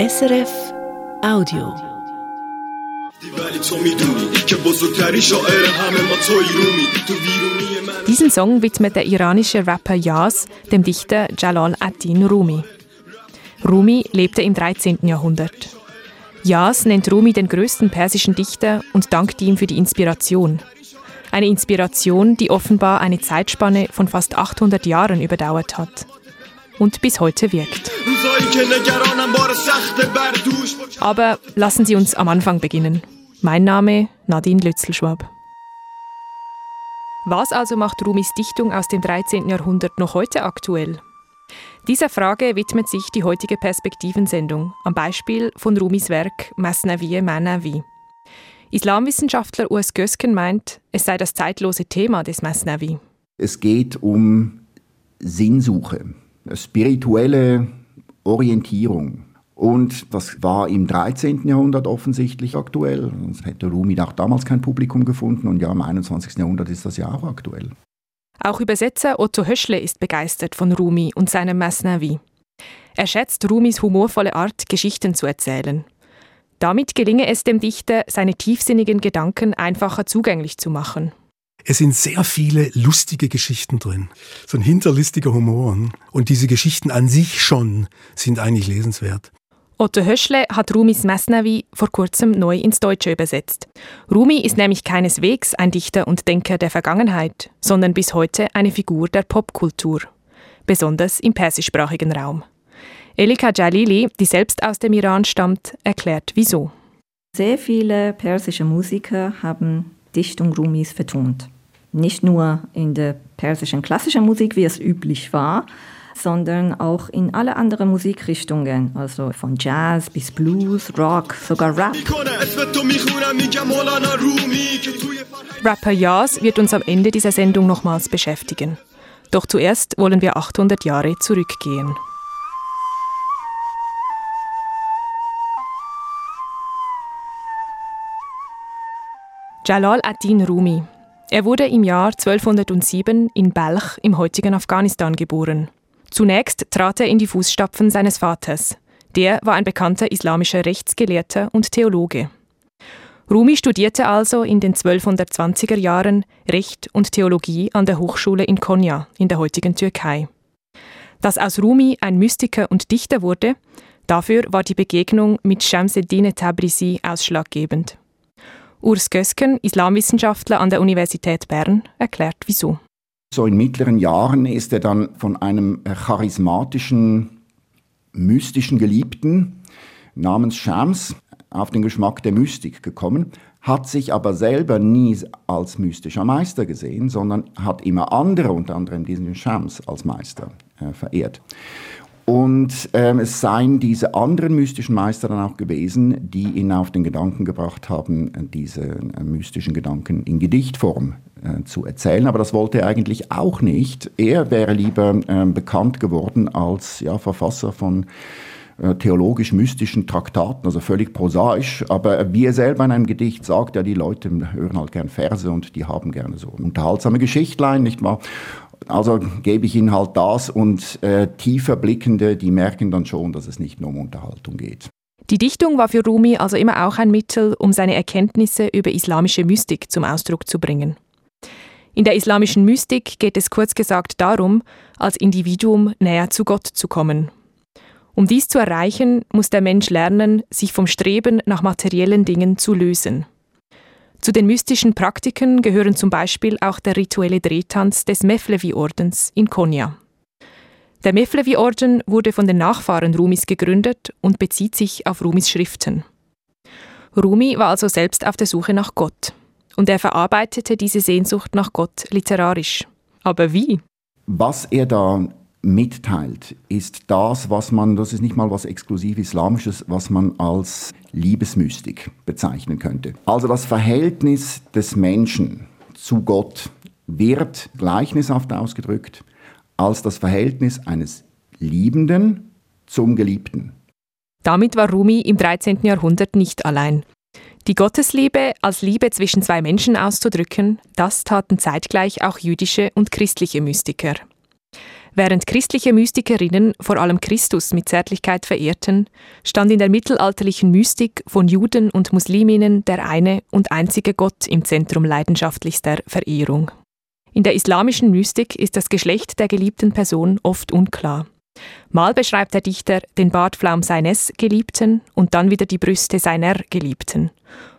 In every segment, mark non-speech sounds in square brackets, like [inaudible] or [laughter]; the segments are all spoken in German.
SRF Audio. Diesen Song widmet der iranische Rapper Yas dem Dichter Jalal ad-Din Rumi. Rumi lebte im 13. Jahrhundert. Yas nennt Rumi den größten persischen Dichter und dankt ihm für die Inspiration. Eine Inspiration, die offenbar eine Zeitspanne von fast 800 Jahren überdauert hat und bis heute wirkt. Aber lassen Sie uns am Anfang beginnen. Mein Name Nadine Lützelschwab. Was also macht Rumis Dichtung aus dem 13. Jahrhundert noch heute aktuell? Dieser Frage widmet sich die heutige Perspektivensendung am Beispiel von Rumis Werk Masnavi Manavi. Islamwissenschaftler Urs Gösken meint, es sei das zeitlose Thema des Masnavi. Es geht um Sinnsuche, spirituelle Orientierung. Und das war im 13. Jahrhundert offensichtlich aktuell. Sonst hätte Rumi auch damals kein Publikum gefunden und ja, im 21. Jahrhundert ist das ja auch aktuell. Auch Übersetzer Otto Höschle ist begeistert von Rumi und seinem Masnavi. Er schätzt Rumis humorvolle Art, Geschichten zu erzählen. Damit gelinge es dem Dichter, seine tiefsinnigen Gedanken einfacher zugänglich zu machen. Es sind sehr viele lustige Geschichten drin. So ein hinterlistiger Humor. Und diese Geschichten an sich schon sind eigentlich lesenswert. Otto Höschle hat Rumis Mesnavi vor kurzem neu ins Deutsche übersetzt. Rumi ist nämlich keineswegs ein Dichter und Denker der Vergangenheit, sondern bis heute eine Figur der Popkultur, besonders im persischsprachigen Raum. Elika Jalili, die selbst aus dem Iran stammt, erklärt wieso. Sehr viele persische Musiker haben Dichtung Rumis vertont. Nicht nur in der persischen klassischen Musik, wie es üblich war, sondern auch in alle anderen Musikrichtungen, also von Jazz bis Blues, Rock, sogar Rap. Rapper Yas wird uns am Ende dieser Sendung nochmals beschäftigen. Doch zuerst wollen wir 800 Jahre zurückgehen. Jalal ad-Din Rumi. Er wurde im Jahr 1207 in Balch im heutigen Afghanistan geboren. Zunächst trat er in die Fußstapfen seines Vaters. Der war ein bekannter islamischer Rechtsgelehrter und Theologe. Rumi studierte also in den 1220er Jahren Recht und Theologie an der Hochschule in Konya in der heutigen Türkei. Dass aus Rumi ein Mystiker und Dichter wurde, dafür war die Begegnung mit Shamseddin Tabrisi ausschlaggebend. Urs Gösken, Islamwissenschaftler an der Universität Bern, erklärt wieso. So in mittleren Jahren ist er dann von einem charismatischen, mystischen Geliebten namens Shams auf den Geschmack der Mystik gekommen, hat sich aber selber nie als mystischer Meister gesehen, sondern hat immer andere, unter anderem diesen Shams, als Meister äh, verehrt. Und ähm, es seien diese anderen mystischen Meister dann auch gewesen, die ihn auf den Gedanken gebracht haben, diese äh, mystischen Gedanken in Gedichtform äh, zu erzählen. Aber das wollte er eigentlich auch nicht. Er wäre lieber äh, bekannt geworden als ja, Verfasser von äh, theologisch-mystischen Traktaten, also völlig prosaisch. Aber wie er selber in einem Gedicht sagt, ja, die Leute hören halt gern Verse und die haben gerne so unterhaltsame Geschichtlein, nicht wahr? Also gebe ich ihnen halt das und äh, tiefer Blickende, die merken dann schon, dass es nicht nur um Unterhaltung geht. Die Dichtung war für Rumi also immer auch ein Mittel, um seine Erkenntnisse über islamische Mystik zum Ausdruck zu bringen. In der islamischen Mystik geht es kurz gesagt darum, als Individuum näher zu Gott zu kommen. Um dies zu erreichen, muss der Mensch lernen, sich vom Streben nach materiellen Dingen zu lösen. Zu den mystischen Praktiken gehören zum Beispiel auch der rituelle Drehtanz des Mevlevi-Ordens in Konya. Der Mevlevi-Orden wurde von den Nachfahren Rumis gegründet und bezieht sich auf Rumis Schriften. Rumi war also selbst auf der Suche nach Gott und er verarbeitete diese Sehnsucht nach Gott literarisch. Aber wie? Was er da mitteilt, ist das, was man, das ist nicht mal was exklusiv Islamisches, was man als Liebesmystik bezeichnen könnte. Also das Verhältnis des Menschen zu Gott wird gleichnishaft ausgedrückt als das Verhältnis eines Liebenden zum Geliebten. Damit war Rumi im 13. Jahrhundert nicht allein. Die Gottesliebe als Liebe zwischen zwei Menschen auszudrücken, das taten zeitgleich auch jüdische und christliche Mystiker. Während christliche Mystikerinnen vor allem Christus mit Zärtlichkeit verehrten, stand in der mittelalterlichen Mystik von Juden und Musliminnen der eine und einzige Gott im Zentrum leidenschaftlichster Verehrung. In der islamischen Mystik ist das Geschlecht der geliebten Person oft unklar. Mal beschreibt der Dichter den Bartflaum seines Geliebten und dann wieder die Brüste seiner Geliebten.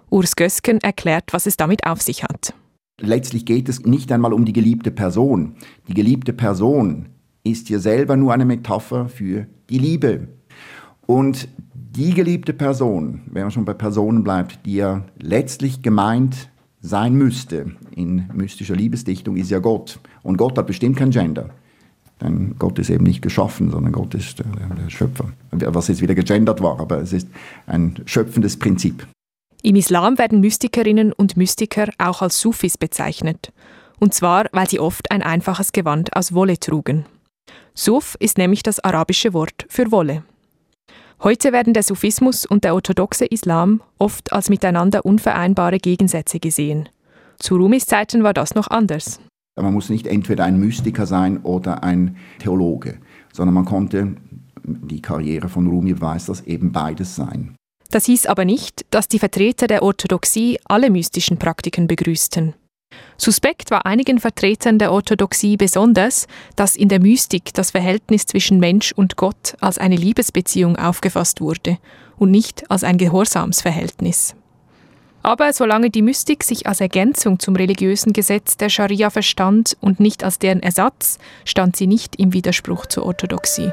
Urs Gösken erklärt, was es damit auf sich hat. Letztlich geht es nicht einmal um die geliebte Person. Die geliebte Person ist ja selber nur eine Metapher für die Liebe. Und die geliebte Person, wenn man schon bei Personen bleibt, die ja letztlich gemeint sein müsste in mystischer Liebesdichtung, ist ja Gott. Und Gott hat bestimmt kein Gender. Denn Gott ist eben nicht geschaffen, sondern Gott ist der, der Schöpfer. Was jetzt wieder gegendert war, aber es ist ein schöpfendes Prinzip. Im Islam werden Mystikerinnen und Mystiker auch als Sufis bezeichnet. Und zwar, weil sie oft ein einfaches Gewand aus Wolle trugen. Suf ist nämlich das arabische Wort für Wolle. Heute werden der Sufismus und der orthodoxe Islam oft als miteinander unvereinbare Gegensätze gesehen. Zu Rumis Zeiten war das noch anders. Man muss nicht entweder ein Mystiker sein oder ein Theologe, sondern man konnte, die Karriere von Rumi beweist das, eben beides sein. Das hieß aber nicht, dass die Vertreter der Orthodoxie alle mystischen Praktiken begrüßten. Suspekt war einigen Vertretern der Orthodoxie besonders, dass in der Mystik das Verhältnis zwischen Mensch und Gott als eine Liebesbeziehung aufgefasst wurde und nicht als ein Gehorsamsverhältnis. Aber solange die Mystik sich als Ergänzung zum religiösen Gesetz der Scharia verstand und nicht als deren Ersatz, stand sie nicht im Widerspruch zur Orthodoxie.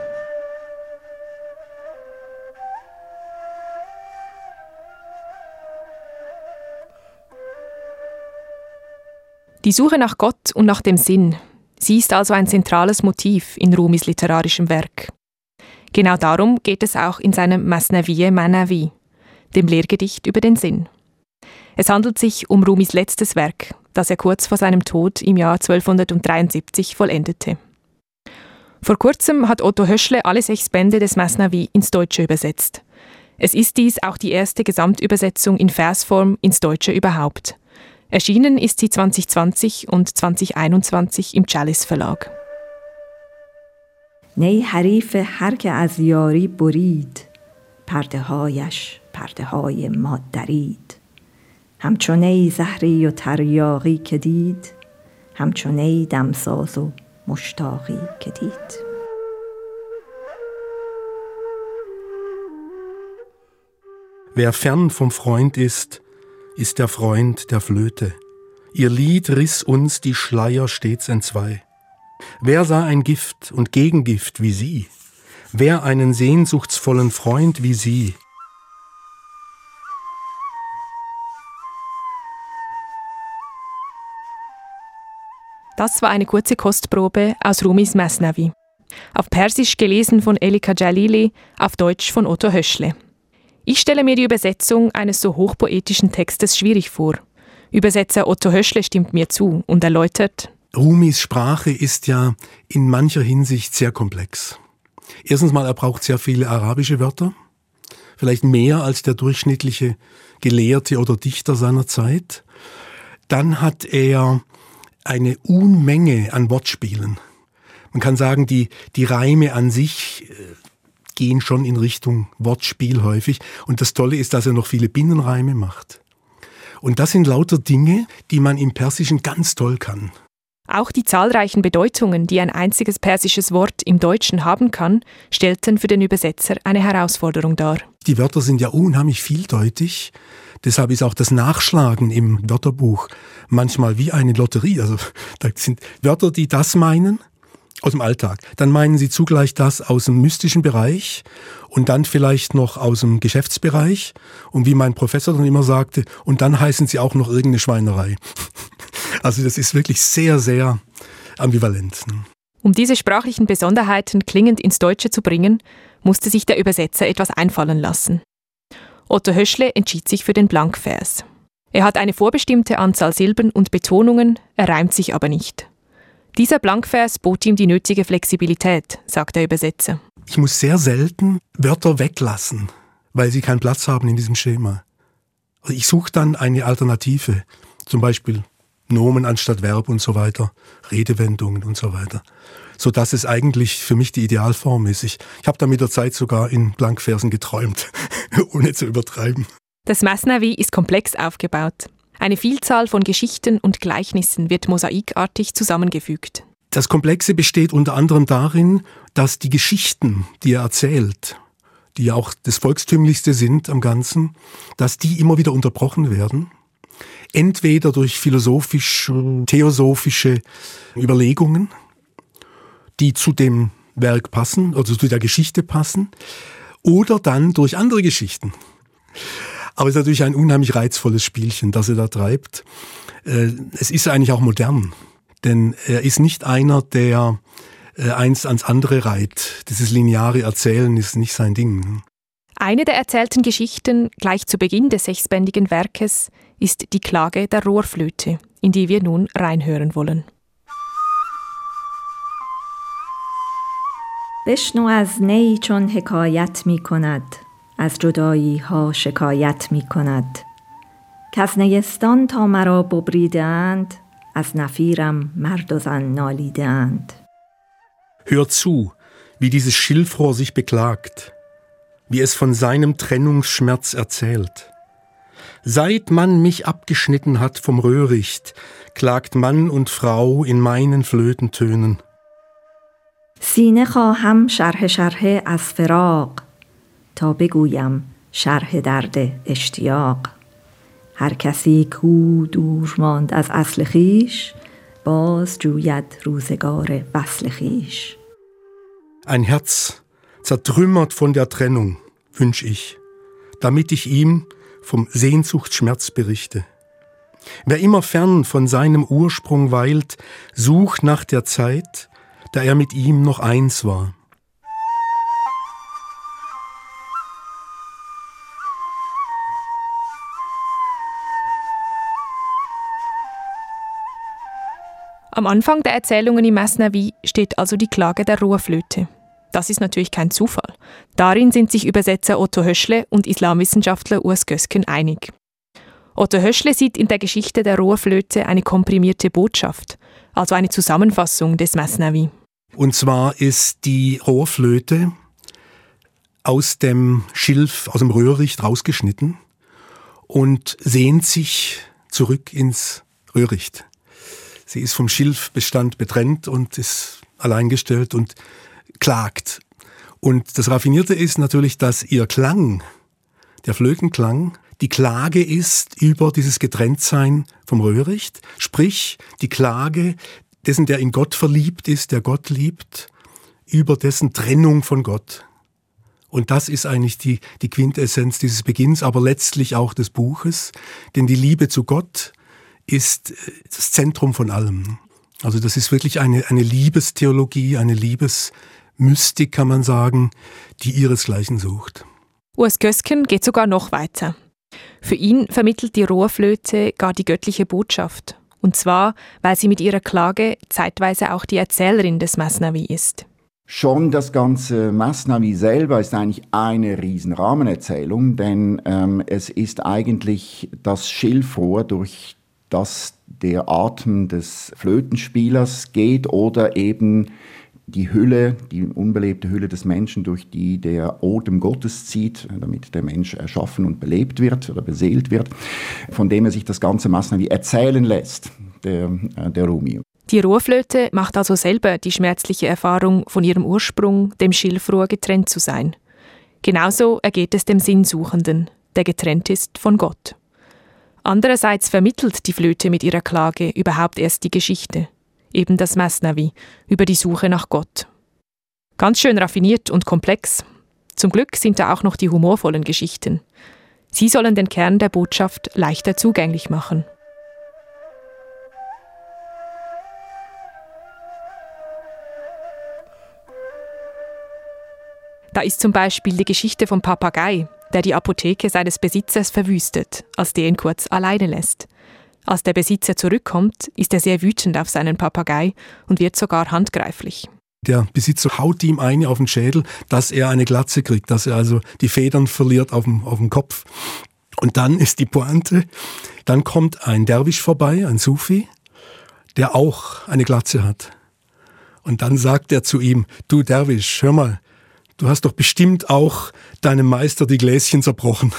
Die Suche nach Gott und nach dem Sinn, sie ist also ein zentrales Motiv in Rumis literarischem Werk. Genau darum geht es auch in seinem Masnaviye Manavi, dem Lehrgedicht über den Sinn. Es handelt sich um Rumis letztes Werk, das er kurz vor seinem Tod im Jahr 1273 vollendete. Vor kurzem hat Otto Höschle alle sechs Bände des Masnavi ins Deutsche übersetzt. Es ist dies auch die erste Gesamtübersetzung in Versform ins Deutsche überhaupt. Erschienen ist sie 2020 und 2021 im Chalice Verlag. نی حریف هر که از یاری برید پرده هایش پرده های ما درید همچونه زهری و تریاقی که دید همچونه دمساز و مشتاقی که دید Wer fern vom Freund ist, ist der Freund der Flöte. Ihr Lied riss uns die Schleier stets entzwei. Wer sah ein Gift und Gegengift wie sie? Wer einen sehnsuchtsvollen Freund wie sie? Das war eine kurze Kostprobe aus Rumis Masnavi. Auf Persisch gelesen von Elika Jalili, auf Deutsch von Otto Höschle. Ich stelle mir die Übersetzung eines so hochpoetischen Textes schwierig vor. Übersetzer Otto Höschle stimmt mir zu und erläutert, Rumis Sprache ist ja in mancher Hinsicht sehr komplex. Erstens mal, er braucht sehr viele arabische Wörter, vielleicht mehr als der durchschnittliche Gelehrte oder Dichter seiner Zeit. Dann hat er eine Unmenge an Wortspielen. Man kann sagen, die, die Reime an sich äh, gehen schon in Richtung Wortspiel häufig. Und das Tolle ist, dass er noch viele Binnenreime macht. Und das sind lauter Dinge, die man im Persischen ganz toll kann. Auch die zahlreichen Bedeutungen, die ein einziges persisches Wort im Deutschen haben kann, stellten für den Übersetzer eine Herausforderung dar. Die Wörter sind ja unheimlich vieldeutig. Deshalb ist auch das Nachschlagen im Wörterbuch manchmal wie eine Lotterie. Also da sind Wörter, die das meinen aus dem Alltag. Dann meinen Sie zugleich das aus dem mystischen Bereich und dann vielleicht noch aus dem Geschäftsbereich. Und wie mein Professor dann immer sagte, und dann heißen Sie auch noch irgendeine Schweinerei. [laughs] Also das ist wirklich sehr, sehr ambivalent. Ne? Um diese sprachlichen Besonderheiten klingend ins Deutsche zu bringen, musste sich der Übersetzer etwas einfallen lassen. Otto Höschle entschied sich für den Blankvers. Er hat eine vorbestimmte Anzahl Silben und Betonungen, er reimt sich aber nicht. Dieser Blankvers bot ihm die nötige Flexibilität, sagt der Übersetzer. Ich muss sehr selten Wörter weglassen, weil sie keinen Platz haben in diesem Schema. Also ich suche dann eine Alternative, zum Beispiel Nomen anstatt Verb und so weiter, Redewendungen und so weiter. So dass es eigentlich für mich die Idealform ist. Ich, ich habe da mit der Zeit sogar in Blankversen geträumt, [laughs] ohne zu übertreiben. Das Masnavi ist komplex aufgebaut. Eine Vielzahl von Geschichten und Gleichnissen wird mosaikartig zusammengefügt. Das Komplexe besteht unter anderem darin, dass die Geschichten, die er erzählt, die ja auch das Volkstümlichste sind am Ganzen, dass die immer wieder unterbrochen werden. Entweder durch philosophische, theosophische Überlegungen, die zu dem Werk passen, also zu der Geschichte passen, oder dann durch andere Geschichten. Aber es ist natürlich ein unheimlich reizvolles Spielchen, das er da treibt. Äh, es ist eigentlich auch modern, denn er ist nicht einer, der äh, eins ans andere reiht. Dieses lineare Erzählen ist nicht sein Ding. Eine der erzählten Geschichten gleich zu Beginn des sechsbändigen Werkes ist die Klage der Rohrflöte, in die wir nun reinhören wollen. بشنو از نی چون حکایت می کند از جدایی ها شکایت می کند که از نیستان تا مرا ببریدند از نفیرم مرد و زن نالیدند Hör zu, wie dieses Schilfrohr sich beklagt, wie es von seinem Trennungsschmerz erzählt. Seit man mich abgeschnitten hat vom Röhricht, klagt Mann und Frau in meinen Flötentönen. سینه خواهم شرح شرح از فراق تا بگویم شرح درد اشتیاق هر کسی کو دور ماند از اصل خیش باز جوید روزگار وصل خیش Ein Herz, zertrümmert von der Trennung, wünsch ich, damit ich ihm vom Sehnsuchtsschmerz berichte. Wer immer fern von seinem Ursprung weilt, sucht nach der Zeit, da er mit ihm noch eins war. Am Anfang der Erzählungen im Mesnavi steht also die Klage der Rohrflöte. Das ist natürlich kein Zufall. Darin sind sich Übersetzer Otto Höschle und Islamwissenschaftler Urs Gösken einig. Otto Höschle sieht in der Geschichte der Rohrflöte eine komprimierte Botschaft, also eine Zusammenfassung des Mesnavi. Und zwar ist die Rohrflöte aus dem Schilf, aus dem Röhricht rausgeschnitten und sehnt sich zurück ins Röhricht. Sie ist vom Schilfbestand betrennt und ist alleingestellt und klagt. Und das Raffinierte ist natürlich, dass ihr Klang, der Flötenklang, die Klage ist über dieses Getrenntsein vom Röhricht, sprich die Klage dessen, der in Gott verliebt ist, der Gott liebt, über dessen Trennung von Gott. Und das ist eigentlich die, die Quintessenz dieses Beginns, aber letztlich auch des Buches, denn die Liebe zu Gott ist äh, das Zentrum von allem. Also das ist wirklich eine, eine Liebestheologie, eine Liebesmystik, kann man sagen, die ihresgleichen sucht. Urs Gösken geht sogar noch weiter. Für ihn vermittelt die Rohrflöte gar die göttliche Botschaft. Und zwar, weil sie mit ihrer Klage zeitweise auch die Erzählerin des Masnavi ist. Schon das ganze Masnavi selber ist eigentlich eine riesen Rahmenerzählung, denn ähm, es ist eigentlich das Schilfrohr, durch das der Atem des Flötenspielers geht oder eben die Hülle, die unbelebte Hülle des Menschen, durch die der Odem Gottes zieht, damit der Mensch erschaffen und belebt wird oder beseelt wird, von dem er sich das ganze Masnavi erzählen lässt, der, äh, der Rumi. Die Rohrflöte macht also selber die schmerzliche Erfahrung, von ihrem Ursprung, dem Schilfrohr, getrennt zu sein. Genauso ergeht es dem Sinnsuchenden, der getrennt ist von Gott. Andererseits vermittelt die Flöte mit ihrer Klage überhaupt erst die Geschichte, eben das Masnavi, über die Suche nach Gott. Ganz schön raffiniert und komplex. Zum Glück sind da auch noch die humorvollen Geschichten. Sie sollen den Kern der Botschaft leichter zugänglich machen. Da ist zum Beispiel die Geschichte vom Papagei, der die Apotheke seines Besitzers verwüstet, als der ihn kurz alleine lässt. Als der Besitzer zurückkommt, ist er sehr wütend auf seinen Papagei und wird sogar handgreiflich. Der Besitzer haut ihm eine auf den Schädel, dass er eine Glatze kriegt, dass er also die Federn verliert auf dem, auf dem Kopf. Und dann ist die Pointe, dann kommt ein Derwisch vorbei, ein Sufi, der auch eine Glatze hat. Und dann sagt er zu ihm, du Derwisch, hör mal, du hast doch bestimmt auch deinem Meister die Gläschen zerbrochen.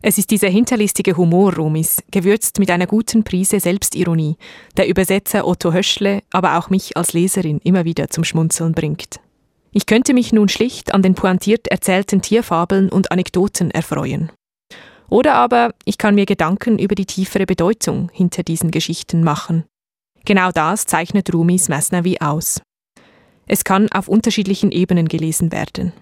Es ist dieser hinterlistige Humor Romis, gewürzt mit einer guten Prise Selbstironie, der Übersetzer Otto Höschle, aber auch mich als Leserin immer wieder zum Schmunzeln bringt. Ich könnte mich nun schlicht an den pointiert erzählten Tierfabeln und Anekdoten erfreuen. Oder aber ich kann mir Gedanken über die tiefere Bedeutung hinter diesen Geschichten machen. Genau das zeichnet Rumis Mesnavi aus. Es kann auf unterschiedlichen Ebenen gelesen werden.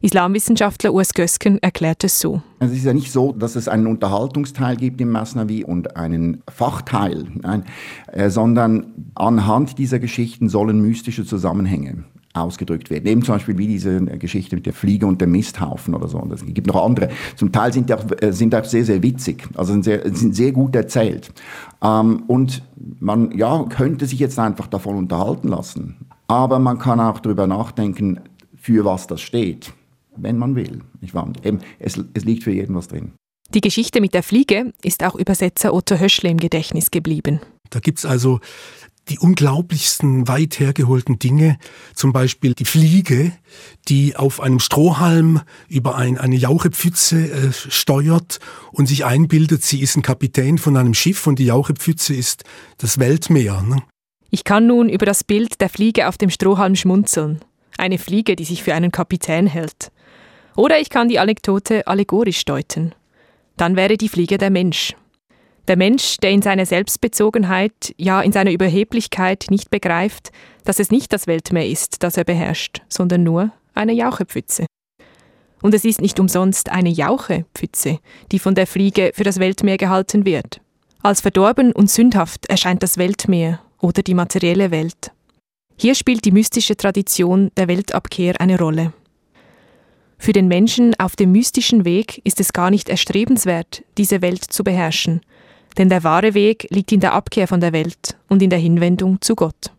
Islamwissenschaftler Urs Gösken erklärt es so. Es ist ja nicht so, dass es einen Unterhaltungsteil gibt im Masnavi und einen Fachteil, nein, äh, sondern anhand dieser Geschichten sollen mystische Zusammenhänge ausgedrückt werden. Eben zum Beispiel wie diese Geschichte mit der Fliege und dem Misthaufen oder so. Es gibt noch andere. Zum Teil sind die auch, äh, sind auch sehr, sehr witzig. Also sind sehr, sind sehr gut erzählt. Ähm, und man ja, könnte sich jetzt einfach davon unterhalten lassen. Aber man kann auch darüber nachdenken, für was das steht wenn man will. Nicht wahr? Eben, es, es liegt für jeden was drin. Die Geschichte mit der Fliege ist auch Übersetzer Otto Höschle im Gedächtnis geblieben. Da gibt es also die unglaublichsten, weit hergeholten Dinge, zum Beispiel die Fliege, die auf einem Strohhalm über ein, eine Jauchepfütze äh, steuert und sich einbildet, sie ist ein Kapitän von einem Schiff und die Jauchepfütze ist das Weltmeer. Ne? Ich kann nun über das Bild der Fliege auf dem Strohhalm schmunzeln. Eine Fliege, die sich für einen Kapitän hält. Oder ich kann die Anekdote allegorisch deuten. Dann wäre die Fliege der Mensch. Der Mensch, der in seiner Selbstbezogenheit, ja in seiner Überheblichkeit nicht begreift, dass es nicht das Weltmeer ist, das er beherrscht, sondern nur eine Jauchepfütze. Und es ist nicht umsonst eine Jauchepfütze, die von der Fliege für das Weltmeer gehalten wird. Als verdorben und sündhaft erscheint das Weltmeer oder die materielle Welt. Hier spielt die mystische Tradition der Weltabkehr eine Rolle. Für den Menschen auf dem mystischen Weg ist es gar nicht erstrebenswert, diese Welt zu beherrschen, denn der wahre Weg liegt in der Abkehr von der Welt und in der Hinwendung zu Gott.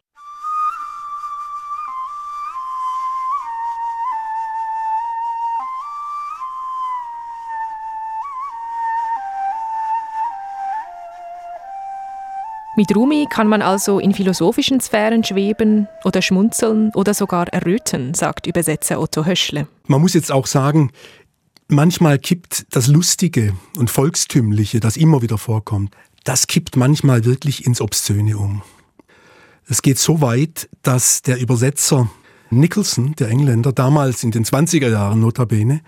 Mit Rumi kann man also in philosophischen Sphären schweben oder schmunzeln oder sogar erröten, sagt Übersetzer Otto Höschle. Man muss jetzt auch sagen, manchmal kippt das Lustige und Volkstümliche, das immer wieder vorkommt, das kippt manchmal wirklich ins Obszöne um. Es geht so weit, dass der Übersetzer Nicholson, der Engländer, damals in den 20er Jahren notabene,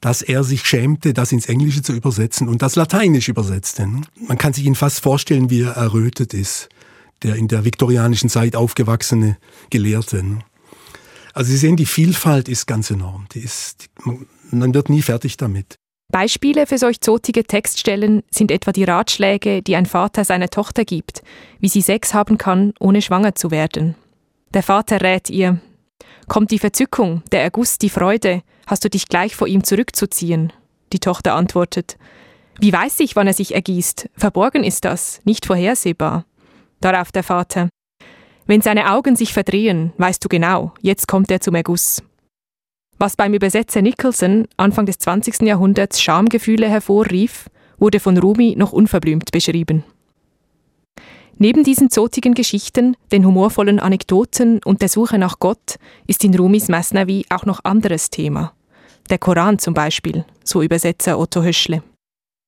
dass er sich schämte, das ins Englische zu übersetzen und das Lateinisch übersetzte. Man kann sich ihn fast vorstellen, wie er errötet ist, der in der viktorianischen Zeit aufgewachsene Gelehrte. Also Sie sehen, die Vielfalt ist ganz enorm. Die ist, man wird nie fertig damit. Beispiele für solch zotige Textstellen sind etwa die Ratschläge, die ein Vater seiner Tochter gibt, wie sie Sex haben kann, ohne schwanger zu werden. Der Vater rät ihr, Kommt die Verzückung, der Erguss, die Freude, hast du dich gleich vor ihm zurückzuziehen? Die Tochter antwortet, Wie weiß ich, wann er sich ergießt? Verborgen ist das, nicht vorhersehbar. Darauf der Vater, Wenn seine Augen sich verdrehen, weißt du genau, jetzt kommt er zum Erguss. Was beim Übersetzer Nicholson Anfang des 20. Jahrhunderts Schamgefühle hervorrief, wurde von Rumi noch unverblümt beschrieben. Neben diesen zotigen Geschichten, den humorvollen Anekdoten und der Suche nach Gott ist in Rumis Masnavi auch noch anderes Thema. Der Koran zum Beispiel, so Übersetzer Otto Höschle.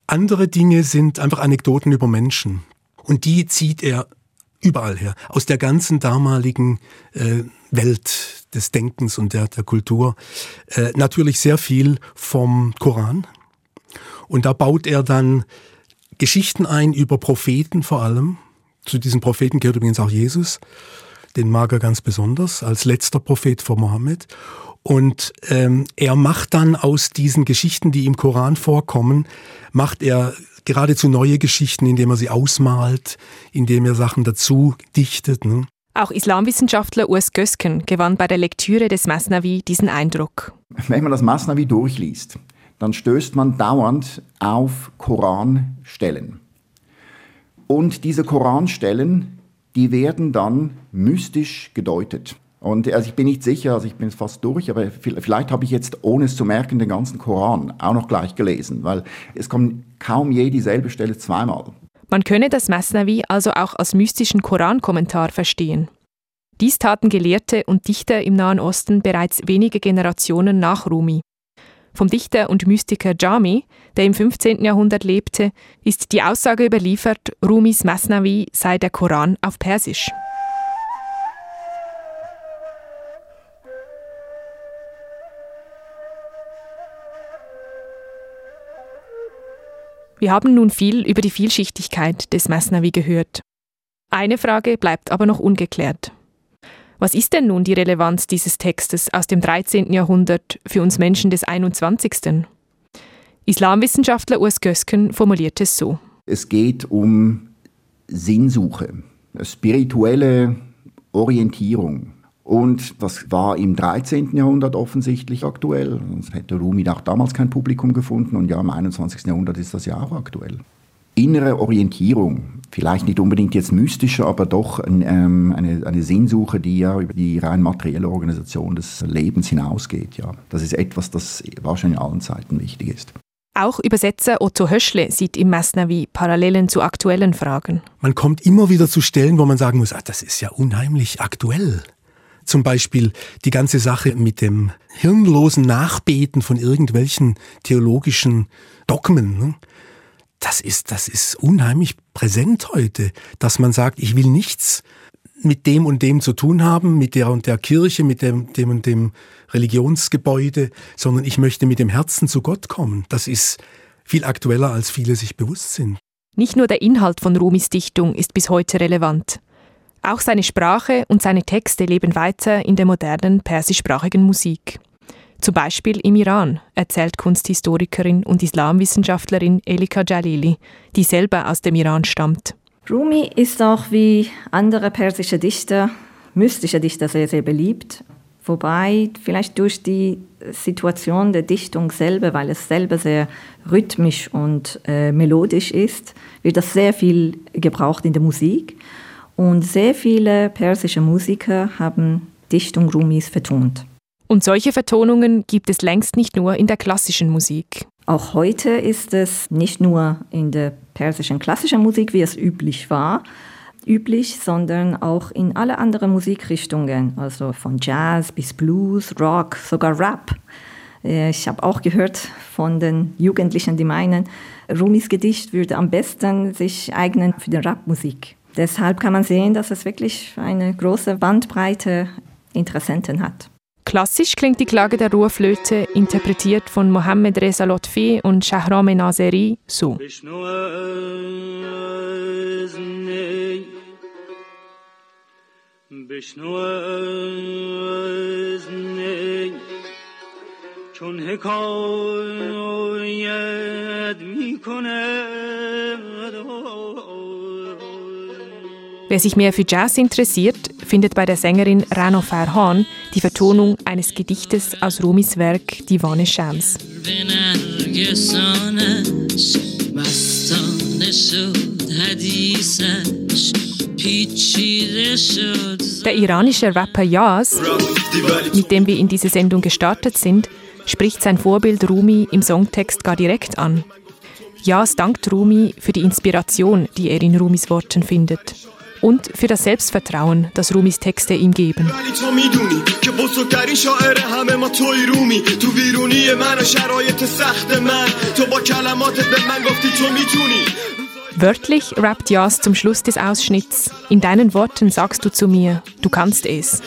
Andere Dinge sind einfach Anekdoten über Menschen. Und die zieht er überall her, aus der ganzen damaligen äh, Welt des Denkens und der, der Kultur. Äh, natürlich sehr viel vom Koran. Und da baut er dann Geschichten ein über Propheten vor allem, zu diesen Propheten gehört übrigens auch Jesus. Den mag er ganz besonders als letzter Prophet vor Mohammed. Und ähm, er macht dann aus diesen Geschichten, die im Koran vorkommen, macht er geradezu neue Geschichten, indem er sie ausmalt, indem er Sachen dazu dichtet. Ne? Auch Islamwissenschaftler Urs Gösken gewann bei der Lektüre des Masnavi diesen Eindruck. Wenn man das Masnavi durchliest, dann stößt man dauernd auf Koranstellen. Und diese Koranstellen, die werden dann mystisch gedeutet. Und also ich bin nicht sicher, also ich bin fast durch, aber vielleicht habe ich jetzt, ohne es zu merken, den ganzen Koran auch noch gleich gelesen, weil es kommt kaum je dieselbe Stelle zweimal. Man könne das Masnavi also auch als mystischen Korankommentar verstehen. Dies taten Gelehrte und Dichter im Nahen Osten bereits wenige Generationen nach Rumi. Vom Dichter und Mystiker Jami, der im 15. Jahrhundert lebte, ist die Aussage überliefert, Rumis Masnavi sei der Koran auf Persisch. Wir haben nun viel über die Vielschichtigkeit des Masnavi gehört. Eine Frage bleibt aber noch ungeklärt. Was ist denn nun die Relevanz dieses Textes aus dem 13. Jahrhundert für uns Menschen des 21.? Islamwissenschaftler Urs Gösken formuliert es so. Es geht um Sinnsuche, spirituelle Orientierung. Und das war im 13. Jahrhundert offensichtlich aktuell. Sonst hätte Rumi auch damals kein Publikum gefunden. Und ja, im 21. Jahrhundert ist das ja auch aktuell. Innere Orientierung, vielleicht nicht unbedingt jetzt mystische, aber doch ähm, eine, eine Sinnsuche, die ja über die rein materielle Organisation des Lebens hinausgeht. Ja. Das ist etwas, das wahrscheinlich in allen Zeiten wichtig ist. Auch Übersetzer Otto Höschle sieht im Masnavi Parallelen zu aktuellen Fragen. Man kommt immer wieder zu Stellen, wo man sagen muss, ah, das ist ja unheimlich aktuell. Zum Beispiel die ganze Sache mit dem hirnlosen Nachbeten von irgendwelchen theologischen Dogmen. Ne? Das ist, das ist unheimlich präsent heute, dass man sagt, ich will nichts mit dem und dem zu tun haben, mit der und der Kirche, mit dem, dem und dem Religionsgebäude, sondern ich möchte mit dem Herzen zu Gott kommen. Das ist viel aktueller, als viele sich bewusst sind. Nicht nur der Inhalt von Rumis Dichtung ist bis heute relevant. Auch seine Sprache und seine Texte leben weiter in der modernen persischsprachigen Musik. Zum Beispiel im Iran, erzählt Kunsthistorikerin und Islamwissenschaftlerin Elika Jalili, die selber aus dem Iran stammt. Rumi ist auch wie andere persische Dichter, mystische Dichter sehr, sehr beliebt. Wobei vielleicht durch die Situation der Dichtung selber, weil es selber sehr rhythmisch und äh, melodisch ist, wird das sehr viel gebraucht in der Musik. Und sehr viele persische Musiker haben Dichtung Rumis vertont. Und solche Vertonungen gibt es längst nicht nur in der klassischen Musik. Auch heute ist es nicht nur in der persischen klassischen Musik, wie es üblich war, üblich, sondern auch in alle anderen Musikrichtungen, also von Jazz bis Blues, Rock, sogar Rap. Äh, ich habe auch gehört von den Jugendlichen, die meinen, Rumis Gedicht würde am besten sich eignen für die Rapmusik. Deshalb kann man sehen, dass es wirklich eine große Bandbreite Interessenten hat. Klassisch klingt die Klage der Ruhrflöte, interpretiert von Mohammed Reza Lotfi und Shahram Nazeri, so. چون حکایت می Wer sich mehr für Jazz interessiert, findet bei der Sängerin Rano Farhan die Vertonung eines Gedichtes aus Rumis Werk Divane Shams. Der iranische Rapper Yaz, mit dem wir in diese Sendung gestartet sind, spricht sein Vorbild Rumi im Songtext gar direkt an. Yaz dankt Rumi für die Inspiration, die er in Rumis Worten findet und für das Selbstvertrauen, das Rumis Texte ihm geben. Wörtlich rappt Jas zum Schluss des Ausschnitts. In deinen Worten sagst du zu mir, du kannst es.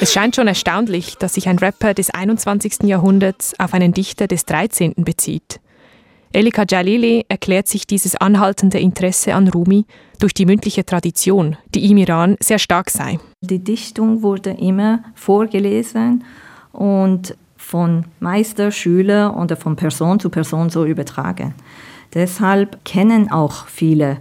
Es scheint schon erstaunlich, dass sich ein Rapper des 21. Jahrhunderts auf einen Dichter des 13. bezieht. Elika Jalili erklärt sich dieses anhaltende Interesse an Rumi durch die mündliche Tradition, die im Iran sehr stark sei. Die Dichtung wurde immer vorgelesen und von Meister, Schüler oder von Person zu Person so übertragen. Deshalb kennen auch viele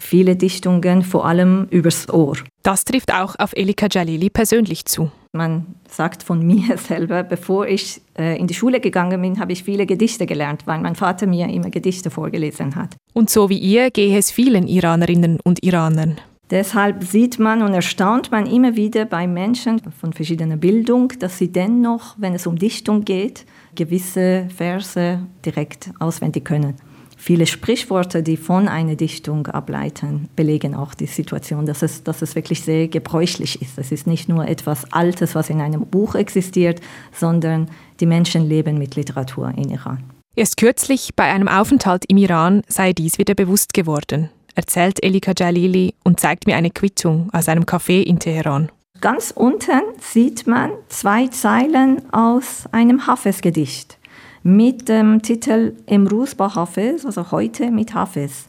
viele Dichtungen vor allem übers Ohr. Das trifft auch auf Elika Jalili persönlich zu. Man sagt von mir [laughs] selber, bevor ich äh, in die Schule gegangen bin, habe ich viele Gedichte gelernt, weil mein Vater mir immer Gedichte vorgelesen hat. Und so wie ihr gehe es vielen Iranerinnen und Iranern. Deshalb sieht man und erstaunt man immer wieder bei Menschen von verschiedener Bildung, dass sie dennoch, wenn es um Dichtung geht, gewisse Verse direkt auswendig können. Viele Sprichworte, die von einer Dichtung ableiten, belegen auch die Situation, dass es, dass es wirklich sehr gebräuchlich ist. Es ist nicht nur etwas Altes, was in einem Buch existiert, sondern die Menschen leben mit Literatur in Iran. Erst kürzlich bei einem Aufenthalt im Iran sei dies wieder bewusst geworden, erzählt Elika Jalili und zeigt mir eine Quittung aus einem Café in Teheran. Ganz unten sieht man zwei Zeilen aus einem Hafez-Gedicht mit dem Titel Emruz ba Hafez, also heute mit Hafez.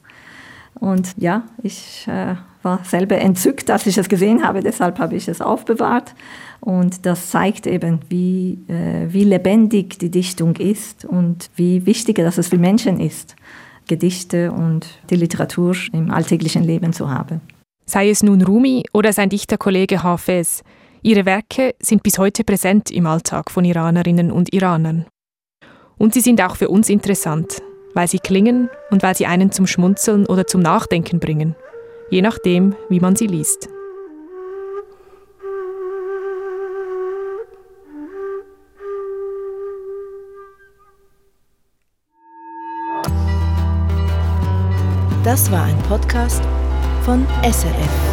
Und ja, ich äh, war selber entzückt, als ich es gesehen habe, deshalb habe ich es aufbewahrt. Und das zeigt eben, wie, äh, wie lebendig die Dichtung ist und wie wichtig dass es für Menschen ist, Gedichte und die Literatur im alltäglichen Leben zu haben. Sei es nun Rumi oder sein Dichterkollege Hafez, ihre Werke sind bis heute präsent im Alltag von Iranerinnen und Iranern. Und sie sind auch für uns interessant, weil sie klingen und weil sie einen zum Schmunzeln oder zum Nachdenken bringen, je nachdem, wie man sie liest. Das war ein Podcast von SRF.